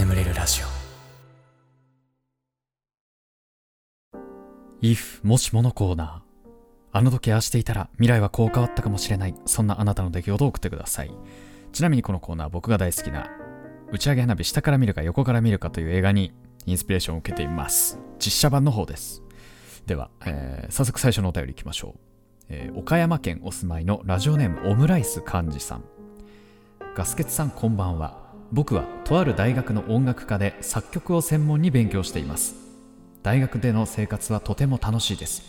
眠れるラジオ。If もしものコーナー。あの時ああしていたら未来はこう変わったかもしれない。そんなあなたの出来事を送ってください。ちなみにこのコーナー僕が大好きな打ち上げ花火下から見るか横から見るかという映画にインスピレーションを受けています。実写版の方です。では、えー早速最初のお便りいきましょう、えー岡山県お住まいのラジオネームオムライス幹事さん。ガスケツさんこんばんは。僕はとある大学の音楽科で作曲を専門に勉強しています。大学での生活はとても楽しいです。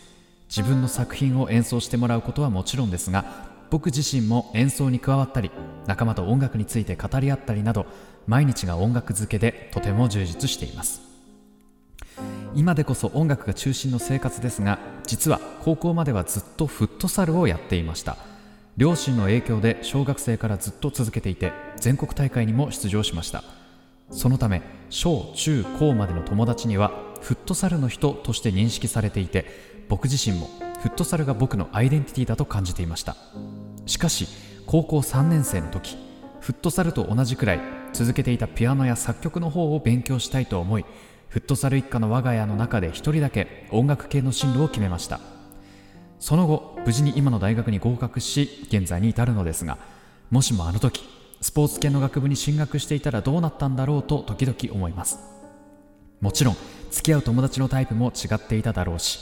自分の作品を演奏してもらうことはもちろんですが僕自身も演奏に加わったり仲間と音楽について語り合ったりなど毎日が音楽漬けでとても充実しています。今でこそ音楽が中心の生活ですが実は高校まではずっとフットサルをやっていました。両親の影響で小学生からずっと続けていて全国大会にも出場しました。そのため小中高までの友達にはフットサルの人として認識されていて僕自身もフットサルが僕のアイデンティティだと感じていました。しかし高校3年生の時フットサルと同じくらい続けていたピアノや作曲の方を勉強したいと思いフットサル一家の我が家の中で一人だけ音楽系の進路を決めました。その後無事に今の大学に合格し現在に至るのですがもしもあの時スポーツ系の学部に進学していたらどうなったんだろうと時々思います。もちろん付き合う友達のタイプも違っていただろうし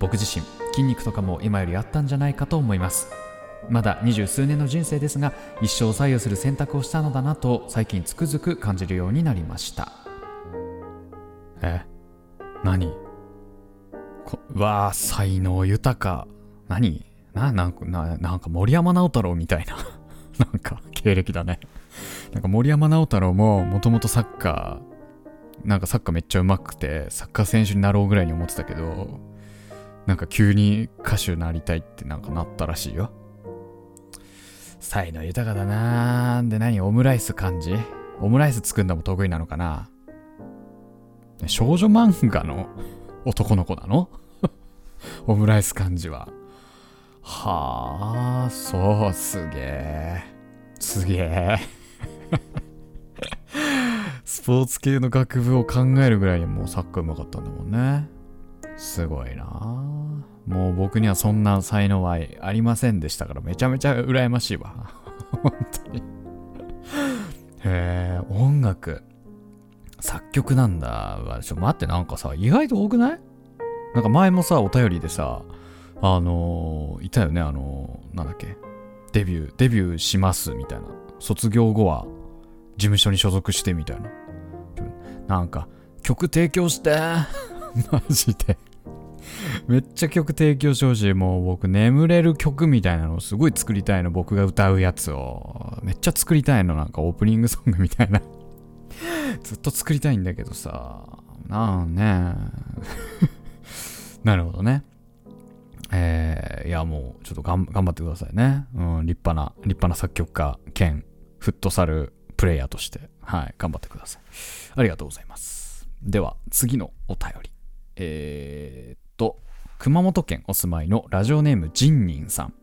僕自身筋肉とかも今よりあったんじゃないかと思います。まだ二十数年の人生ですが一生を左右する選択をしたのだなと最近つくづく感じるようになりました。え？何？こわあ才能豊か。何？ななんかなんか森山直太朗みたいな。なんか経歴だね。なんか森山直太朗ももともとサッカーなんかサッカーめっちゃ上手くてサッカー選手になろうぐらいに思ってたけどなんか急に歌手になりたいってなんかなったらしいよ。才能豊かだなー。で何？オムライス感じ？オムライス作るのも得意なのかな？少女漫画の男の子なの？オムライス漢字は。はあ、そう、すげえ。すげえ。スポーツ系の学部を考えるぐらいにもうサッカーうまかったんだもんね。すごいなもう僕にはそんな才能はありませんでしたからめちゃめちゃ羨ましいわ。本当に。へえ、音楽。作曲なんだ。ちょ待って、なんかさ、意外と多くない？なんか前もさ、お便りでさ、あのーいたよね、あのーなんだっけ、デビュー、デビューしますみたいな。卒業後は事務所に所属してみたいな。なんか、曲提供して マジで。めっちゃ曲提供してほしい。もう僕、眠れる曲みたいなのをすごい作りたいの。僕が歌うやつを。めっちゃ作りたいの。なんかオープニングソングみたいな。ずっと作りたいんだけどさ。なあね。なるほどね。えー、いやもうちょっと頑張ってくださいね。うん、立派な、立派な作曲家兼フットサルプレイヤーとして、はい、頑張ってください。ありがとうございます。では、次のお便り。えー、っと、熊本県お住まいのラジオネームジンニンさん。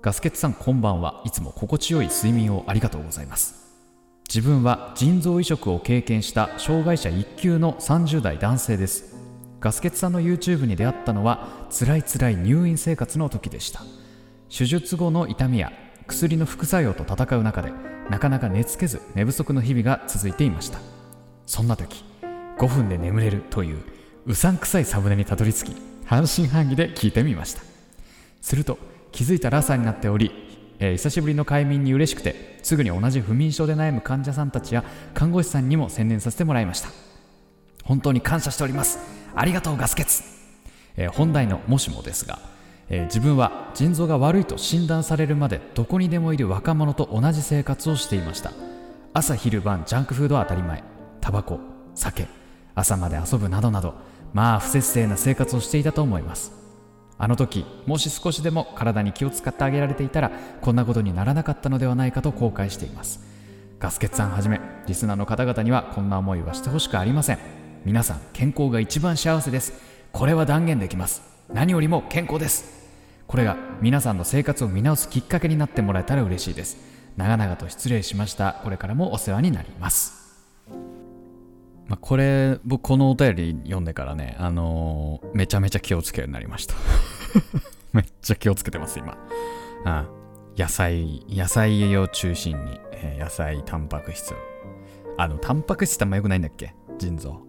ガスケツさんこんばんはいつも心地よい睡眠をありがとうございます。自分は腎臓移植を経験した障害者1級の30代男性ですガスケツさんの YouTube に出会ったのは辛い辛い入院生活の時でした。手術後の痛みや薬の副作用と戦う中でなかなか寝つけず寝不足の日々が続いていました。そんな時5分で眠れるといううさんくさいサムネにたどり着き半信半疑で聞いてみました。すると気づいたら朝になっており、えー久しぶりの快眠に嬉しくてすぐに同じ不眠症で悩む患者さんたちや看護師さんにも宣伝させてもらいました。本当に感謝しております。ありがとうガスケツ、えー本題のもしもですが、えー自分は腎臓が悪いと診断されるまでどこにでもいる若者と同じ生活をしていました。朝昼晩ジャンクフードは当たり前。タバコ酒朝まで遊ぶなどなどまあ不節制な生活をしていたと思います。あの時もし少しでも体に気を使ってあげられていたらこんなことにならなかったのではないかと後悔しています。ガスケツさんはじめリスナーの方々にはこんな思いはしてほしくありません。皆さん健康が一番幸せですこれは断言できます何よりも健康ですこれが皆さんの生活を見直すきっかけになってもらえたら嬉しいです長々と失礼しましたこれからもお世話になりますまあ、これ、僕このお便り読んでからね、あのーめちゃめちゃ気をつけるようになりました。めっちゃ気をつけてます、今。うん。野菜、野菜を中心に、えー野菜、タンパク質。あの、タンパク質ってあんま良くないんだっけ？腎臓。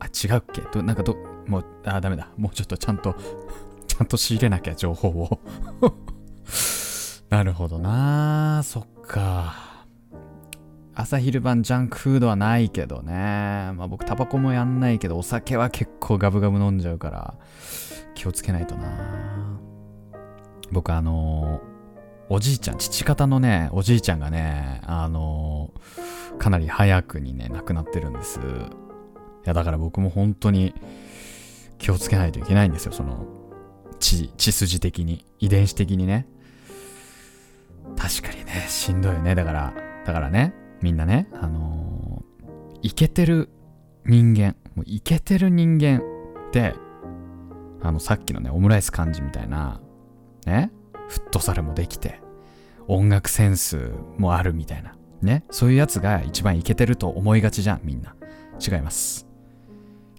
あ、違うっけ？どなんかど、もう、あ、ダメだ。もうちょっとちゃんと、ちゃんと仕入れなきゃ、情報を。なるほどなそっか。朝昼晩ジャンクフードはないけどね。まあ僕タバコもやんないけどお酒は結構ガブガブ飲んじゃうから気をつけないとな。僕あのおじいちゃん、父方のね、おじいちゃんがね、あのかなり早くにね、亡くなってるんです。やだから僕も本当に気をつけないといけないんですよ。その血、血筋的に、遺伝子的にね。確かにね、しんどいよね。だから、だからね、みんなね、あのー、イケてる人間、もうイケてる人間って、あの、さっきのね、オムライス漢字みたいな、ね、フットサルもできて、音楽センスもあるみたいな、ね、そういうやつが一番イケてると思いがちじゃん、みんな。違います。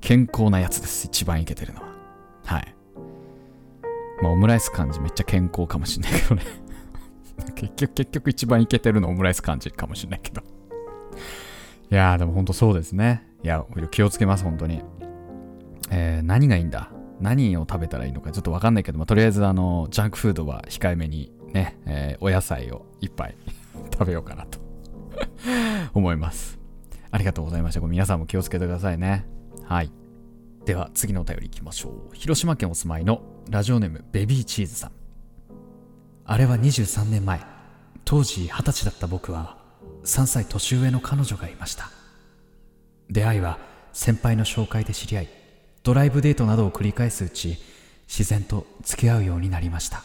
健康なやつです、一番イケてるのは。はい。まあ、オムライス漢字めっちゃ健康かもしんないけどね。結局、結局一番イケてるのオムライス感じかもしれないけど。いやー、でもほんとそうですね。いや、気をつけます、本当に。えー、何がいいんだ？何を食べたらいいのかちょっとわかんないけど、まあ、とりあえず、あの、ジャンクフードは控えめにね、えーお野菜をいっぱい食べようかなと 思います。ありがとうございました。皆さんも気をつけてくださいね。はい。では、次のお便り行きましょう。広島県お住まいのラジオネームベビーチーズさん。あれは23年前当時20歳だった僕は3歳年上の彼女がいました出会いは先輩の紹介で知り合いドライブデートなどを繰り返すうち自然と付き合うようになりました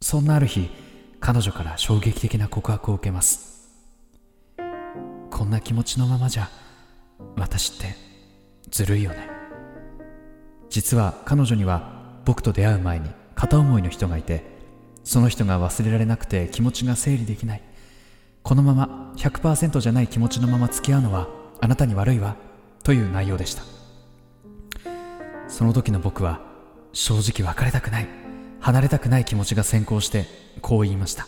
そんなある日彼女から衝撃的な告白を受けますこんな気持ちのままじゃ私ってずるいよね。実は彼女には僕と出会う前に片思いの人がいてその人が忘れられなくて気持ちが整理できない。このまま100%じゃない気持ちのまま付き合うのはあなたに悪いわという内容でした。その時の僕は正直別れたくない離れたくない気持ちが先行してこう言いました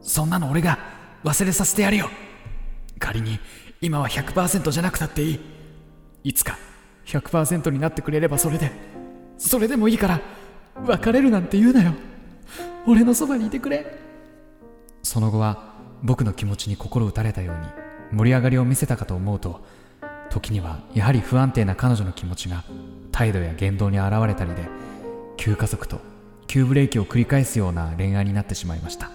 そんなの俺が忘れさせてやるよ仮に今は100%じゃなくたっていい。いつか100%になってくれればそれでそれでもいいから別れるなんて言うなよ。俺のそばにいてくれ。その後は僕の気持ちに心打たれたように盛り上がりを見せたかと思うと時にはやはり不安定な彼女の気持ちが態度や言動に現れたりで急加速と急ブレーキを繰り返すような恋愛になってしまいました。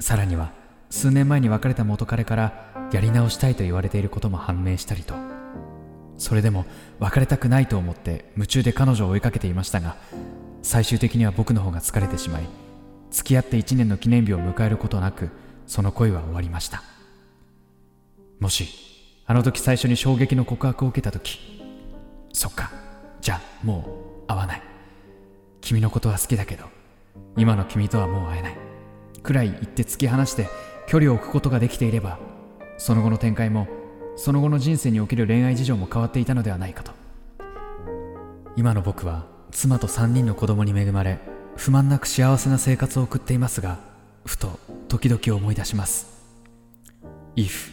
さらには数年前に別れた元彼からやり直したいと言われていることも判明したりと。それでも別れたくないと思って夢中で彼女を追いかけていましたが最終的には僕の方が疲れてしまい付き合って1年の記念日を迎えることなくその恋は終わりました。もしあの時最初に衝撃の告白を受けた時そっかじゃあもう会わない。君のことは好きだけど今の君とはもう会えない。くらい言って突き放して距離を置くことができていればその後の展開もその後の人生における恋愛事情も変わっていたのではないかと。今の僕は妻と3人の子供に恵まれ不満なく幸せな生活を送っていますがふと時々思い出します。If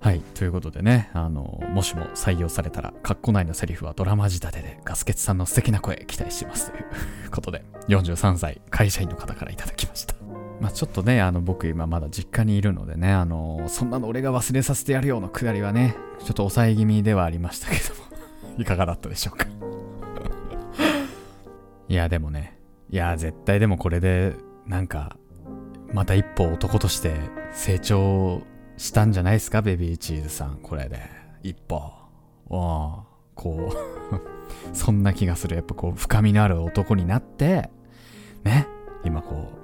はいということでねあのもしも採用されたらカッコ内のセリフはドラマ仕立てでガスケツさんの素敵な声期待しますということで43歳会社員の方からいただきました。まあちょっとね、あの僕今まだ実家にいるのでね、あのそんなの俺が忘れさせてやるようのくだりはね、ちょっと抑え気味ではありましたけども、いかがだったでしょうか。いや、でもね、いや、絶対でもこれで、なんか、また一歩男として成長したんじゃないですか、ベビーチーズさん、これで。一歩。おうこう、そんな気がする。やっぱこう、深みのある男になって、ね、今こう、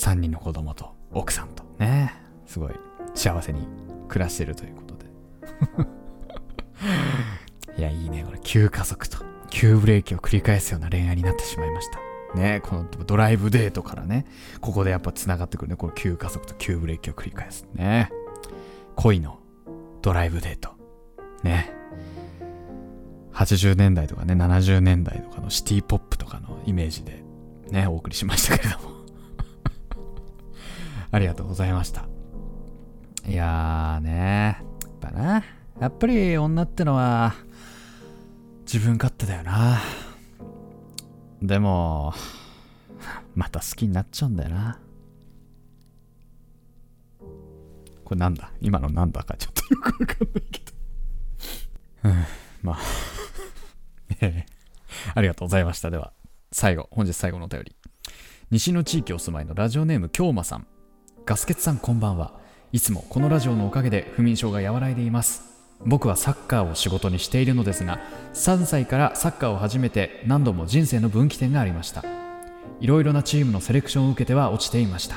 3人の子供と奥さんとね、すごい幸せに暮らしてるということで。いや、いいね。これ、急加速と急ブレーキを繰り返すような恋愛になってしまいました。ね、このドライブデートからね、ここでやっぱ繋がってくるね。この急加速と急ブレーキを繰り返すね。恋のドライブデート。ね。80年代とかね、70年代とかのシティポップとかのイメージでね、お送りしましたけれどもありがとうございました。いやーね、やっぱな、やっぱり女ってのは自分勝手だよな。でも、また好きになっちゃうんだよな。これなんだ？今のなんだかちょっとよくわかんないけどうん、まあええ。ありがとうございました。では、最後、本日最後のお便り。西の地域お住まいのラジオネーム京馬さん。ガスケツさんこんばんは。いつもこのラジオのおかげで不眠症が和らいでいます。僕はサッカーを仕事にしているのですが、3歳からサッカーを始めて何度も人生の分岐点がありました。いろいろなチームのセレクションを受けては落ちていました。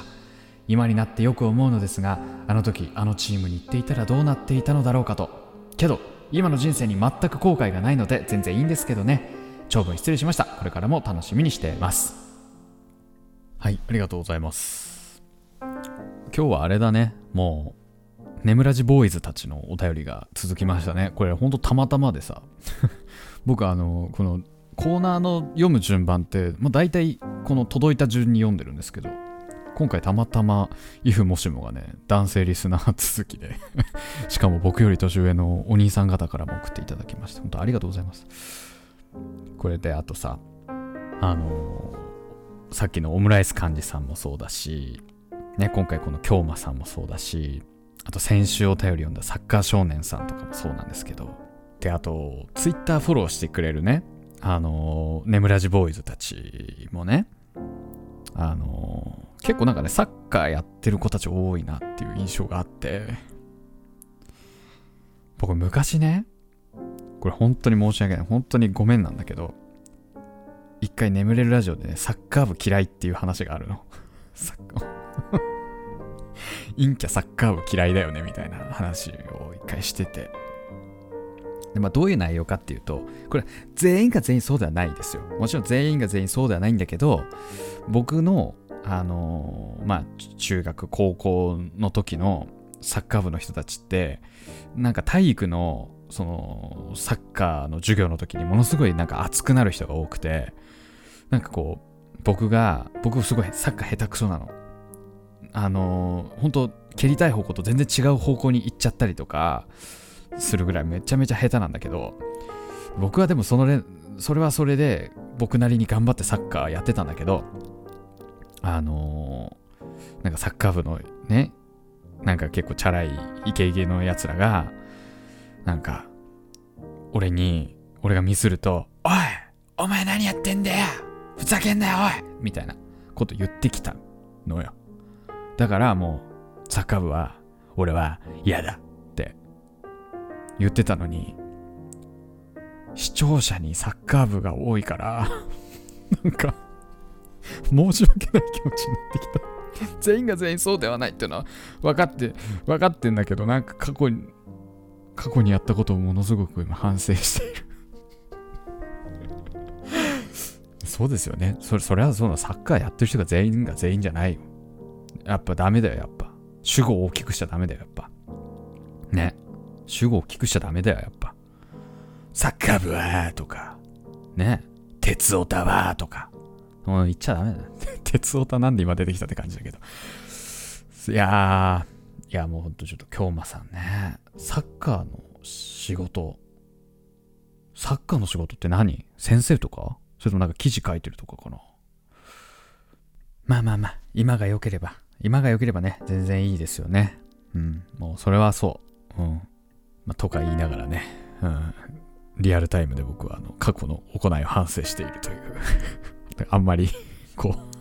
今になってよく思うのですが、あの時あのチームに行っていたらどうなっていたのだろうかと。けど、今の人生に全く後悔がないので全然いいんですけどね。長文失礼しました。これからも楽しみにしています。はい、ありがとうございます。今日はあれだね、もう、眠らじボーイズたちのお便りが続きましたね。これほんとたまたまでさ、僕あの、このコーナーの読む順番って、まあ、大体この届いた順に読んでるんですけど、今回たまたま、イフもしもがね、男性リスナー続きで しかも僕より年上のお兄さん方からも送っていただきまして、本当ありがとうございます。これであとさあのー、さっきのオムライス幹事さんもそうだし、ね、今回この京馬さんもそうだしあと先週お便り読んだサッカー少年さんとかもそうなんですけどであとツイッターフォローしてくれるねあの、眠らじボーイズたちもねあの、結構なんかねサッカーやってる子たち多いなっていう印象があって僕昔ねこれ本当に申し訳ない。本当にごめんなんだけど、一回眠れるラジオでね、サッカー部嫌いっていう話があるの。サッカー陰キャサッカー部嫌いだよねみたいな話を一回してて。で、まあどういう内容かっていうと、これ全員が全員そうではないですよ。もちろん全員が全員そうではないんだけど、僕の、あのー、まあ中学、高校の時のサッカー部の人たちって、なんか体育のそのサッカーの授業の時にものすごいなんか熱くなる人が多くてなんかこう僕が僕すごいサッカー下手くそなのあの本当蹴りたい方向と全然違う方向に行っちゃったりとかするぐらいめちゃめちゃ下手なんだけど僕はでもそのれそれはそれで僕なりに頑張ってサッカーやってたんだけどあのなんかサッカー部のねなんか結構チャラいイケイケのやつらがなんか、俺に、俺がミスると、おいお前何やってんだよふざけんなよおいみたいなこと言ってきたのよ。だからもう、サッカー部は、俺は嫌だって言ってたのに、視聴者にサッカー部が多いから なんか、申し訳ない気持ちになってきた全員が全員そうではないっていうのは分かって、分かってんだけど、なんか過去に、過去にやったことをものすごく今反省しているそうですよね。それ、それはそのサッカーやってる人が全員が全員じゃないよ。やっぱダメだよ、やっぱ。主語を大きくしちゃダメだよ、やっぱ。ね。主語を大きくしちゃダメだよ、やっぱ。サッカー部はとか。ね。鉄オタはとか。もう言っちゃダメだ。鉄オタなんで今出てきたって感じだけど。いやー、いやもうほんとちょっと京馬さんね。サッカーの仕事、サッカーの仕事って何？先生とか？それともなんか記事書いてるとかかな？まあまあまあ、今が良ければ、今が良ければね、全然いいですよね。うん、もうそれはそう。うん。まあ、とか言いながらね、うん。リアルタイムで僕はあの過去の行いを反省しているという あんまりこう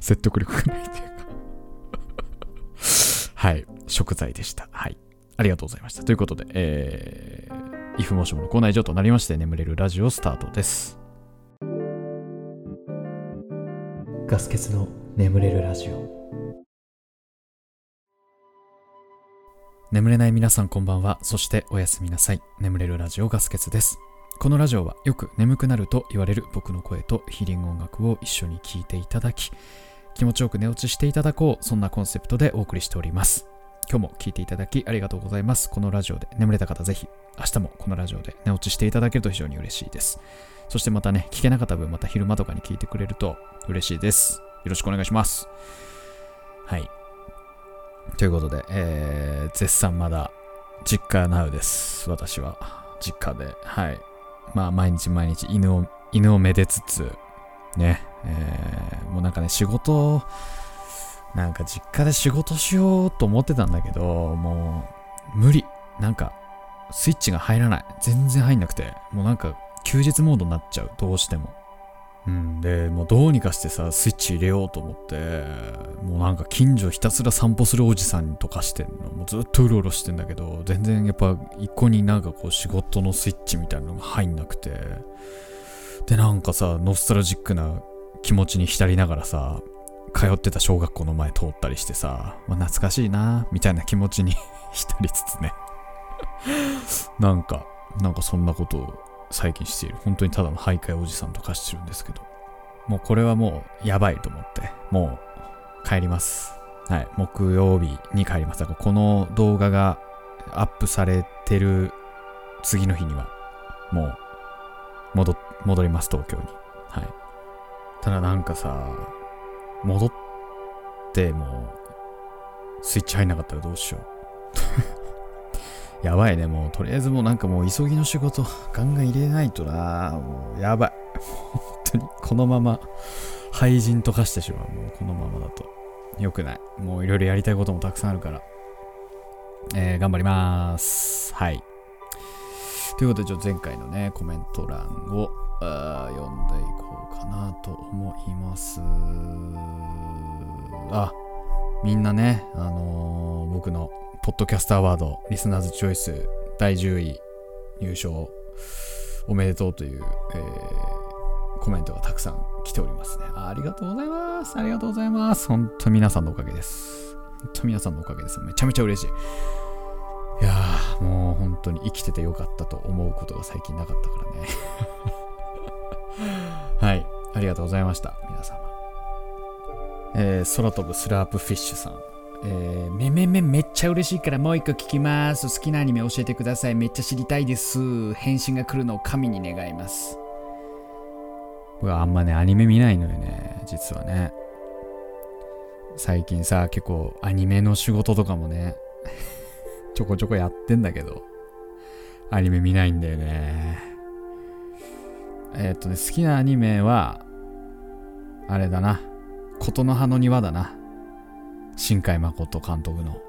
説得力がないというかはい、食材でした。はい。ありがとうございました。ということで、えー、イフモーションのコーナー以上となりまして、眠れるラジオスタートです。ガス欠の眠れるラジオ。眠れない皆さんこんばんは。そしておやすみなさい。眠れるラジオガス欠です。このラジオはよく眠くなると言われる僕の声とヒーリング音楽を一緒に聴いていただき、気持ちよく寝落ちしていただこう、そんなコンセプトでお送りしております。今日も聞いていただきありがとうございます。このラジオで眠れた方、ぜひ明日もこのラジオで寝落ちしていただけると非常に嬉しいです。そしてまたね、聞けなかった分、また昼間とかに聞いてくれると嬉しいです。よろしくお願いします。はい。ということで、えー、絶賛まだ実家なうです。私は。実家で。はい。まあ、毎日毎日犬を、犬をめでつつ、ね、えー、もうなんかね、仕事、なんか実家で仕事しようと思ってたんだけど、もう、無理。なんか、スイッチが入らない。全然入んなくて。もうなんか、休日モードになっちゃう。どうしても。うん、で、もうどうにかしてさ、スイッチ入れようと思って、もうなんか近所ひたすら散歩するおじさんとかしてんの。もうずっとうろうろしてんだけど、全然やっぱ一個になんかこう仕事のスイッチみたいなのが入んなくて。で、なんかさ、ノスタルジックな気持ちに浸りながらさ、通ってた小学校の前通ったりしてさ、まあ、懐かしいな、みたいな気持ちに 浸りつつね。なんか、なんかそんなことを最近している。本当にただの徘徊おじさんと化してるんですけど。もうこれはもうやばいと思って、もう帰ります。はい。木曜日に帰ります。だからこの動画がアップされてる次の日には、もう戻、戻ります、東京に。はい。ただなんかさ、戻ってもうスイッチ入んなかったらどうしよう。やばいね、もうとりあえずもうなんかもう急ぎの仕事ガンガン入れないとなもうやばい。本当にこのまま廃人と化してしまう。もうこのままだと。よくない。もういろいろやりたいこともたくさんあるから。えー、頑張ります。はい。ということで、ちょっと前回のね、コメント欄を読んでいこうかなと思います。あ、みんなね、あのー僕のポッドキャストアワード、リスナーズチョイス第10位入賞おめでとうという、えーコメントがたくさん来ておりますねあ。りがとうございます。ありがとうございます。本当皆さんのおかげです。本当皆さんのおかげです。めちゃめちゃ嬉しい。いやー、もう本当に生きててよかったと思うことが最近なかったからね。はい。ありがとうございました。皆様。えー空飛ぶスラープフィッシュさん。えーめめめめっちゃ嬉しいからもう一個聞きます。好きなアニメ教えてください。めっちゃ知りたいです。返信が来るのを神に願います。僕はあんまね、アニメ見ないのよね。実はね。最近さ、結構アニメの仕事とかもね、ちょこちょこやってんだけど、アニメ見ないんだよね。えーっとね、好きなアニメは、あれだな。琴の葉の庭だな。新海誠監督の。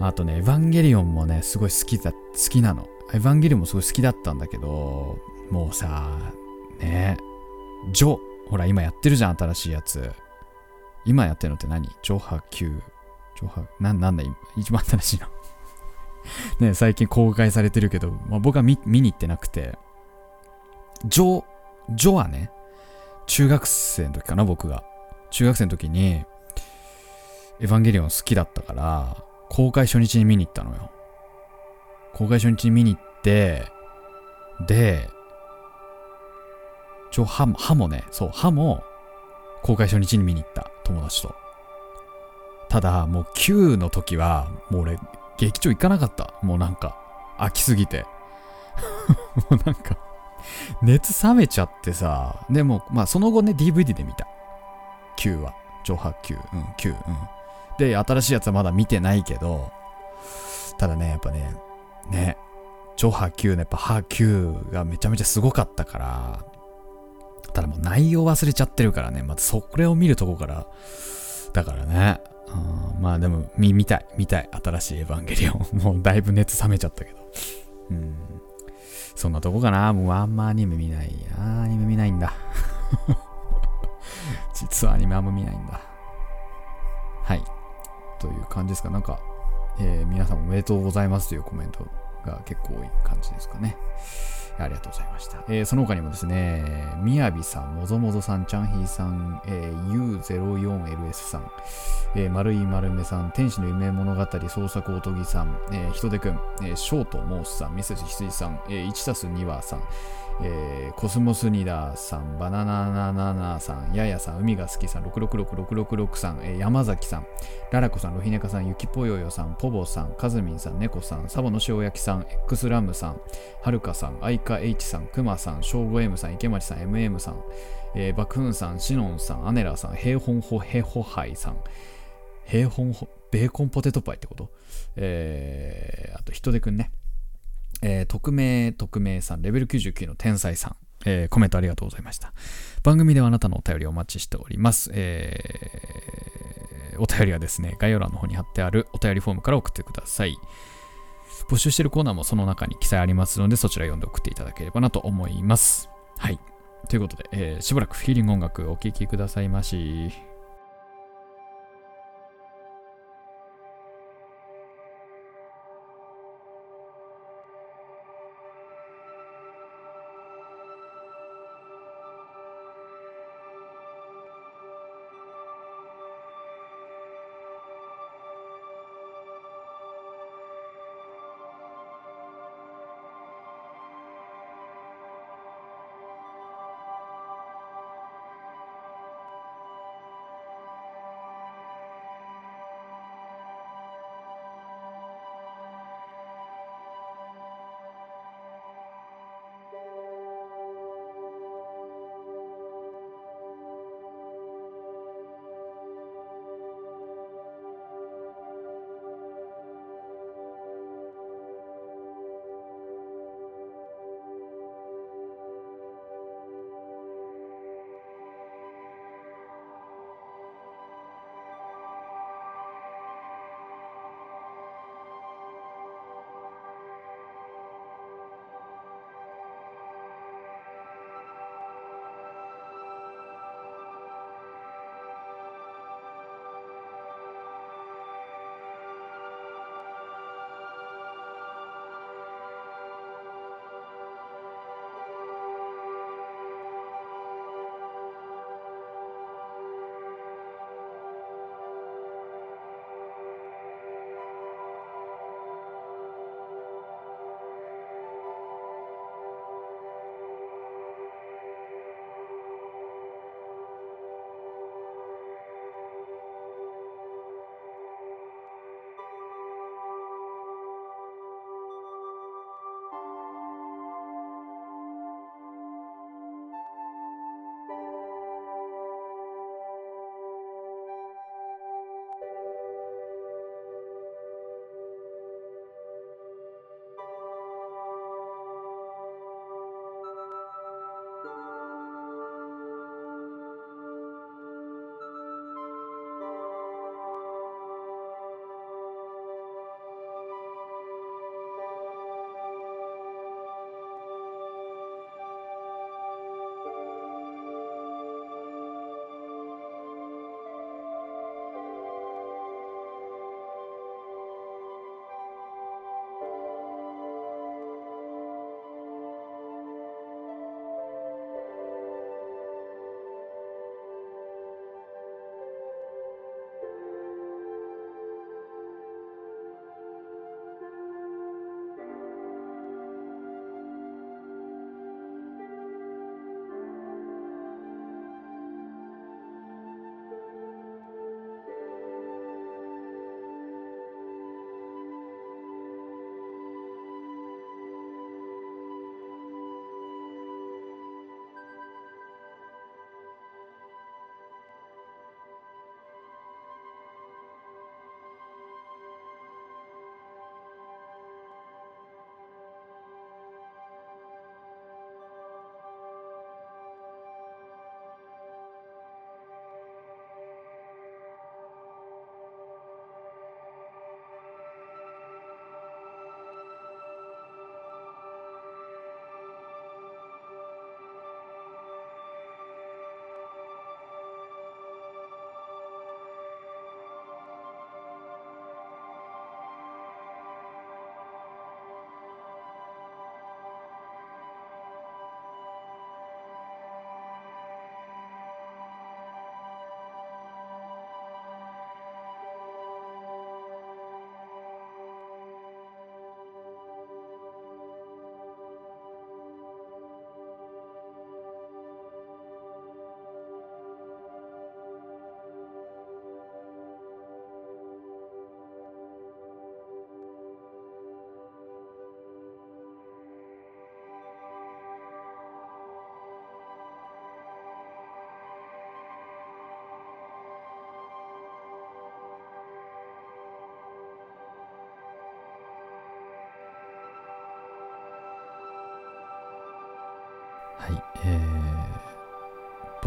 あとね、エヴァンゲリオンもね、すごい好きだ、好きなの。エヴァンゲリオンもすごい好きだったんだけど、もうさ、ねジョ、ほら今やってるじゃん、新しいやつ。今やってるのって何？ジョハ Q。ジョハ、ななんだ、今一番新しいの。ね最近公開されてるけど、まあ、僕は見見に行ってなくて、ジョ、ジョはね、中学生の時かな、僕が。中学生の時に、エヴァンゲリオン好きだったから、公開初日に見に行ったのよ。公開初日に見に行って、で、ちょ、歯も、歯もね、そう、歯も、公開初日に見に行った、友達と。ただ、もう9の時は、もう俺、劇場行かなかった。もうなんか、飽きすぎて。もうなんか、熱冷めちゃってさ、でも、まあその後ね、DVD で見た。9は。上波9。うん、9。うん。で、新しいやつはまだ見てないけど、ただね、やっぱね、ね、上波9のやっぱ波9がめちゃめちゃすごかったから、ただもう内容忘れちゃってるからね、まずそれを見るとこから、だからね、うん、まあでも見、見たい、見たい、新しいエヴァンゲリオン。もうだいぶ熱冷めちゃったけど。うん。そんなとこかな。もうあんまアニメ見ない。あアニメ見ないんだ。実はアニメあんま見ないんだ。はい。という感じですか。なんか、えー皆さんおめでとうございますというコメントが結構多い感じですかね。ありがとうございました。えーその他にもですね、みやびさん、もぞもぞさん、ちゃんひーさん、えー U04LS さん、えー、丸い丸めさん、天使の夢物語、創作おとぎさん、えー、ひとでくん、えー、ショートモースさん、ミセスひつじさん、えー、1たす2話さん、えー、コスモスニダーさん、バナナナナナさん、ややさん、海が好きさん、666666さん、えー、山崎さん、ララコさん、ロヒネカさん、ゆきぽよよさん、ポボさん、カズミンさん、ネコさん、サボの塩焼きさん、X ラムさん、はるかさん、アイカ H さん、クマさん、ショーゴ M さん、池町さん、MM さん、えー、バクフンさん、シノンさん、アネラさん、ヘイホンホヘホハイさん、ヘイホンホ、ベーコンポテトパイってこと？えー、あと、ヒトデくんね。えー、匿名、匿名さん、レベル99の天才さん、えー、コメントありがとうございました。番組ではあなたのお便りをお待ちしております。えー、お便りはですね、概要欄の方に貼ってあるお便りフォームから送ってください。募集してるコーナーもその中に記載ありますので、そちら読んで送っていただければなと思います。はい。ということで、えー、しばらくフィーリング音楽お聴きくださいまし。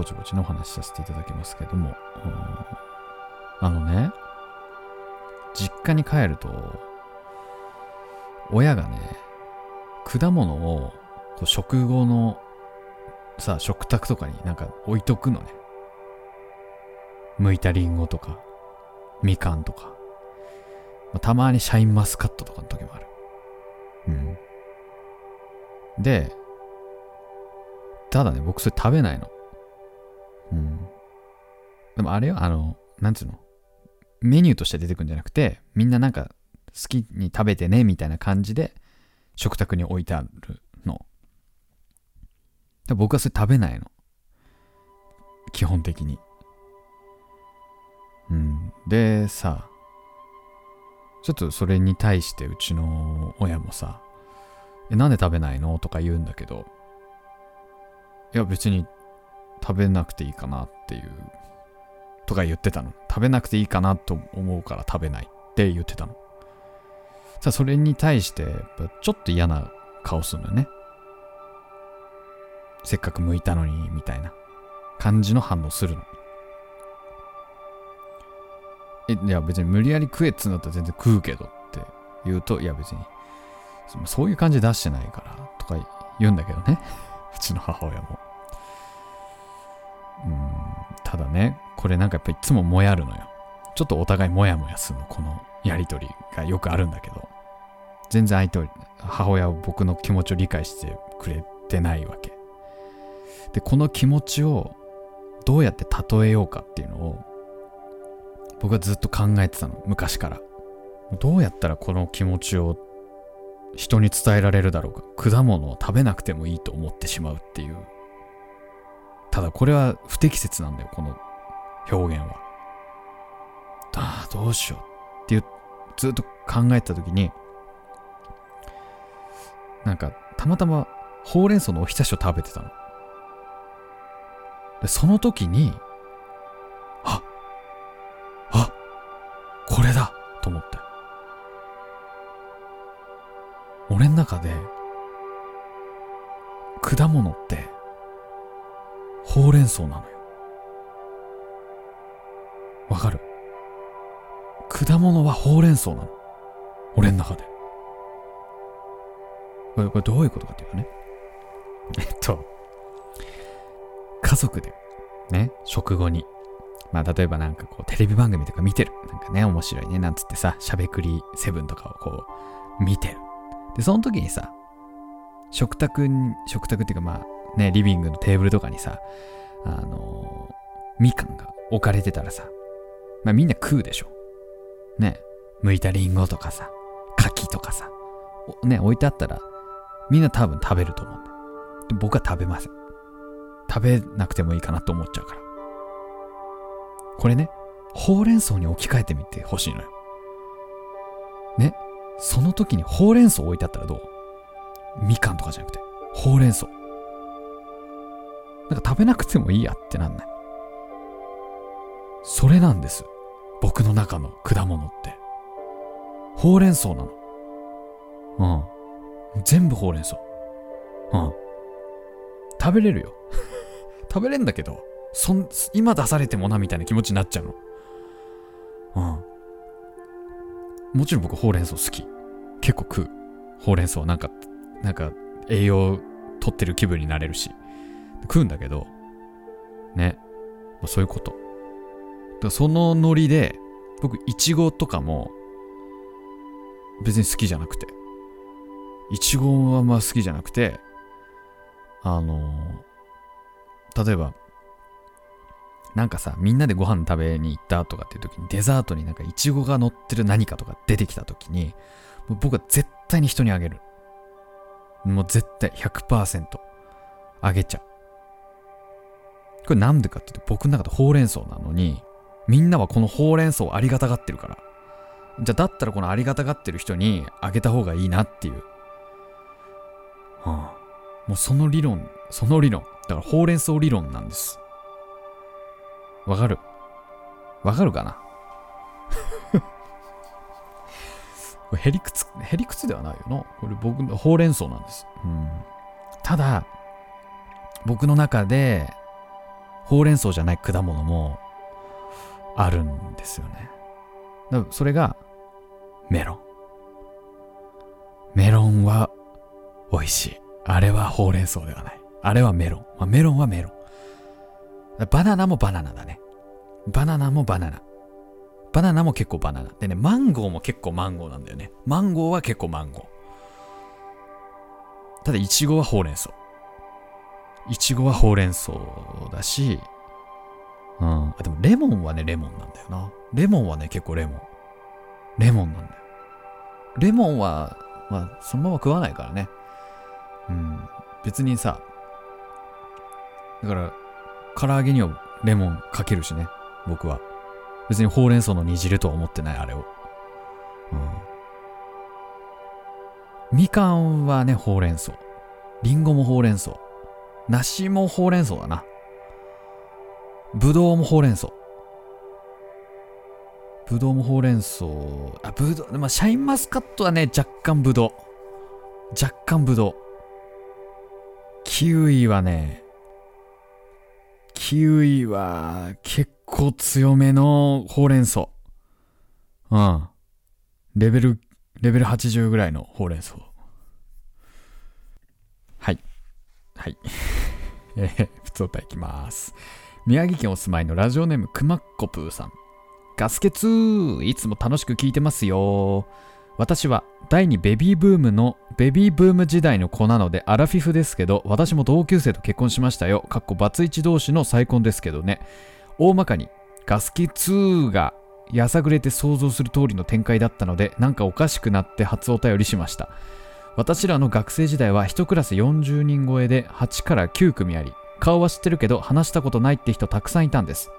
ぼちぼちのお話しさせていただきますけども、あのね、実家に帰ると、親がね、果物をこう食後のさ、食卓とかになんか置いとくのね。剥いたリンゴとか、みかんとか、まあ、たまにシャインマスカットとかの時もある。うん。で、ただね、僕それ食べないの。でもあれよ、あの、なんつうの？メニューとして出てくんじゃなくて、みんななんか好きに食べてね、みたいな感じで食卓に置いてあるの。で僕はそれ食べないの。基本的に。うん。で、さ、ちょっとそれに対してうちの親もさ、え、なんで食べないの？とか言うんだけど、いや別に食べなくていいかなっていう、とか言ってたの。食べなくていいかなと思うから食べないって言ってたの。さあそれに対して、ちょっと嫌な顔するのよね。せっかく剥いたのに、みたいな感じの反応するの。え、いや別に無理やり食えっつうんだったら全然食うけどって言うと、いや別に、そういう感じ出してないから、とか言うんだけどね。うちの母親も。うん、ただね、これなんかやっぱいつももやるのよ。ちょっとお互いもやもやするの、このやりとりがよくあるんだけど、全然相手母親は僕の気持ちを理解してくれてないわけ。で、この気持ちをどうやって例えようかっていうのを僕はずっと考えてたの、昔から。どうやったらこの気持ちを人に伝えられるだろうか。果物を食べなくてもいいと思ってしまうっていう。ただこれは不適切なんだよ、この表現は。ああ、どうしようってう、ずっと考えた時に、なんか、たまたまほうれん草のおひたしを食べてたの。で、その時に、ああこれだと思って。俺の中で、果物って、ほうれん草なのよ。わかる果物はほうれん草なの。俺の中で。これ、これどういうことかっていうとね。えっと、家族で、ね、食後に、まあ、例えばなんかこう、テレビ番組とか見てる。なんかね、面白いね、なんつってさ、しゃべくりセブンとかをこう、見てる。で、その時にさ、食卓に、食卓っていうかまあ、ね、リビングのテーブルとかにさ、あのー、みかんが置かれてたらさ、まあみんな食うでしょ。ね、剥いたリンゴとかさ、柿とかさ、ね、置いてあったら、みんな多分食べると思うんだ。で僕は食べません。食べなくてもいいかなと思っちゃうから。これね、ほうれん草に置き換えてみてほしいのよ。ね、その時にほうれん草置いてあったらどう？みかんとかじゃなくて、ほうれん草。なんか食べなくてもいいやってなんない？それなんです。僕の中の果物って。ほうれん草なの。うん。全部ほうれん草。うん。食べれるよ。食べれんだけど、そん、今出されてもなみたいな気持ちになっちゃうの。うん。もちろん僕ほうれん草好き。結構食う。ほうれん草なんか、なんか栄養取ってる気分になれるし。食うんだけど、ね。まあ、そういうこと。だそのノリで、僕、いちごとかも、別に好きじゃなくて。いちごはまあ好きじゃなくて、あのー、例えば、なんかさ、みんなでご飯食べに行ったとかっていう時にデザートになんかイチゴが乗ってる何かとか出てきた時に、僕は絶対に人にあげる。もう絶対100%あげちゃう。これなんでかって言うと僕の中でほうれん草なのに、みんなはこのほうれん草をありがたがってるから。じゃあだったらこのありがたがってる人にあげた方がいいなっていう。はあ、もうその理論、その理論。だからほうれん草理論なんです。わかる？わかるかな？これへりくつ、へりくつではないよな。これ僕のほうれん草なんです。うん。ただ、僕の中で、ほうれん草じゃない果物もあるんですよね。だそれがメロン。メロンは美味しい。あれはほうれん草ではない。あれはメロン。まあ、メロンはメロン。バナナもバナナだね。バナナもバナナ。バナナも結構バナナ。でね、マンゴーも結構マンゴーなんだよね。マンゴーは結構マンゴー。ただ、イチゴはほうれん草。イチゴはほうれん草だし、うん。あ、でもレモンはね、レモンなんだよな。レモンはね、結構レモン。レモンなんだよ。レモンは、まあ、そのまま食わないからね。うん。別にさ、だから、唐揚げにはレモンかけるしね、僕は。別にほうれん草の煮汁とは思ってない、あれを。うん。みかんはね、ほうれん草。りんごもほうれん草。梨もほうれん草だな。ぶどうもほうれん草。ぶどうもほうれん草。あ、ぶどう、まあ、シャインマスカットはね、若干ぶどう。若干ぶどう。キウイはね、キウイは結構強めのほうれん草。うん。レベル、レベル80ぐらいのほうれん草。はい。はい。えー、普通歌いきます。宮城県お住まいのラジオネームくまっこぷーさん。ガスケツーいつも楽しく聞いてますよ。私は第2ベビーブームのベビーブーム時代の子なのでアラフィフですけど私も同級生と結婚しましたよ。かっこバツイチ同士の再婚ですけどね。大まかにガスケ2がやさぐれて想像する通りの展開だったのでなんかおかしくなって初お便りしました。私らの学生時代は1クラス40人超えで8から9組あり顔は知ってるけど話したことないって人たくさんいたんです。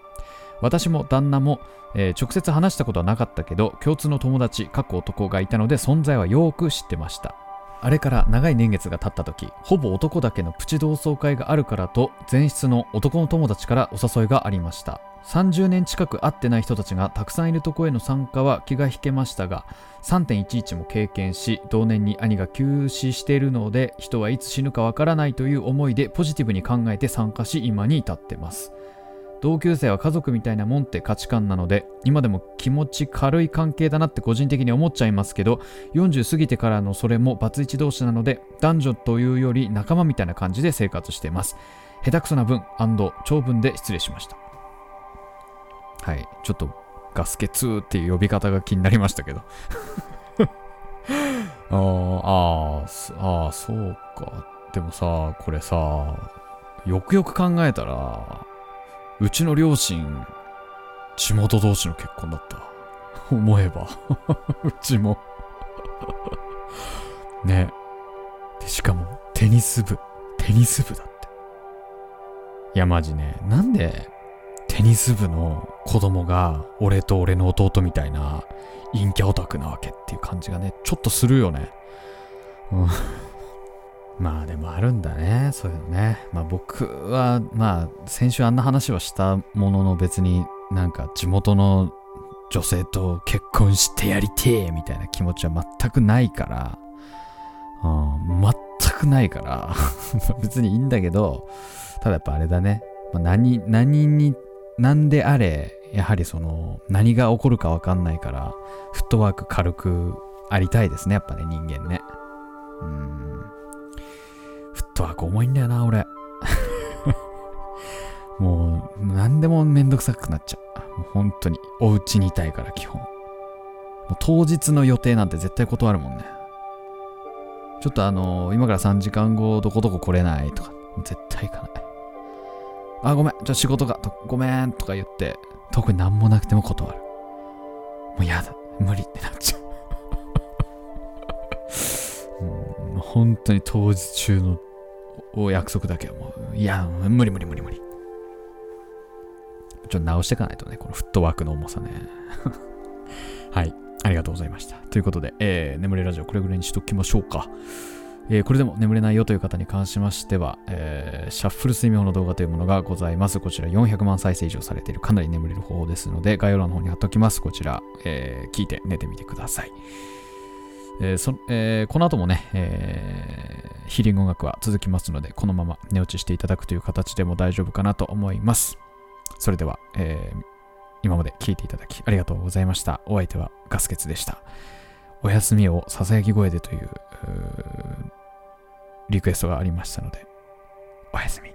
私も旦那もえー、直接話したことはなかったけど共通の友達過去男がいたので存在はよく知ってましたあれから長い年月が経った時ほぼ男だけのプチ同窓会があるからと前室の男の友達からお誘いがありました。30年近く会ってない人たちがたくさんいるとこへの参加は気が引けましたが3.11も経験し同年に兄が急死しているので人はいつ死ぬかわからないという思いでポジティブに考えて参加し今に至ってます。同級生は家族みたいなもんって価値観なので今でも気持ち軽い関係だなって個人的に思っちゃいますけど40過ぎてからのそれもバツイチ同士なので男女というより仲間みたいな感じで生活しています。下手くそな分長文で失礼しました。はいちょっとガスケ2っていう呼び方が気になりましたけど。ああああそうか。でもさこれさよくよく考えたらうちの両親、地元同士の結婚だった。思えば うちも ね。で、しかも、テニス部。テニス部だって。いや、マジね。なんで、テニス部の子供が、俺と俺の弟みたいな、陰キャオタクなわけっていう感じがね、ちょっとするよね。うんまあでもあるんだね、そういうのね。まあ僕は、まあ先週あんな話はしたものの別になんか地元の女性と結婚してやりてえみたいな気持ちは全くないから、うん、全くないから 別にいいんだけど、ただやっぱあれだね。まあ、何、何に、何であれ、やはりその、何が起こるかわかんないから、フットワーク軽くありたいですね、やっぱね、人間ね。うん。ットワーク重いんだよな、俺。もう、何でもめんどくさくなっちゃう。もう本当に。お家にいたいから、基本。もう当日の予定なんて絶対断るもんね。ちょっとあのー、今から3時間後どこどこ来れないとか、絶対行かない。あ、ごめん、じゃあ仕事が、ごめんとか言って、特に何もなくても断る。もうやだ、無理ってなっちゃう。う、本当に当日中のお約束だけはもう、いや、無理無理無理無理。ちょっと直していかないとね、このフットワークの重さね。はい。ありがとうございました。ということで、えー、眠れラジオこれぐらいにしときましょうか。えー、これでも眠れないよという方に関しましては、えー、シャッフル睡眠法の動画というものがございます。こちら400万再生以上されているかなり眠れる方法ですので、概要欄の方に貼っておきます。こちら、えー、聞いて寝てみてください。えーそえーこの後もね、えーヒーリング音楽は続きますので、このまま寝落ちしていただくという形でも大丈夫かなと思います。それでは、えー今まで聞いていただきありがとうございました。お相手はガスケツでした。お休みをささやき声でというリクエストがありましたので、おやすみ。